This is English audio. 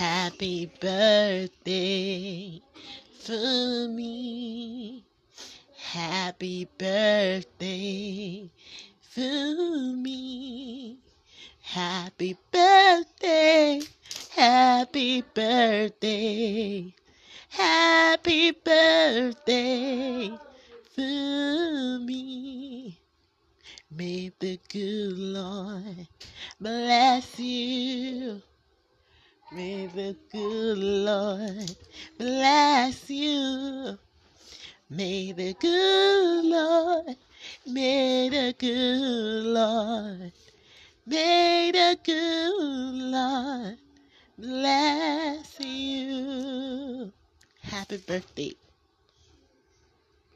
Happy birthday for me. Happy birthday for me. Happy birthday. Happy birthday. Happy birthday for me. May the good Lord bless you. The good Lord bless you. May the good Lord, may the good Lord, may the good Lord bless you. Happy birthday.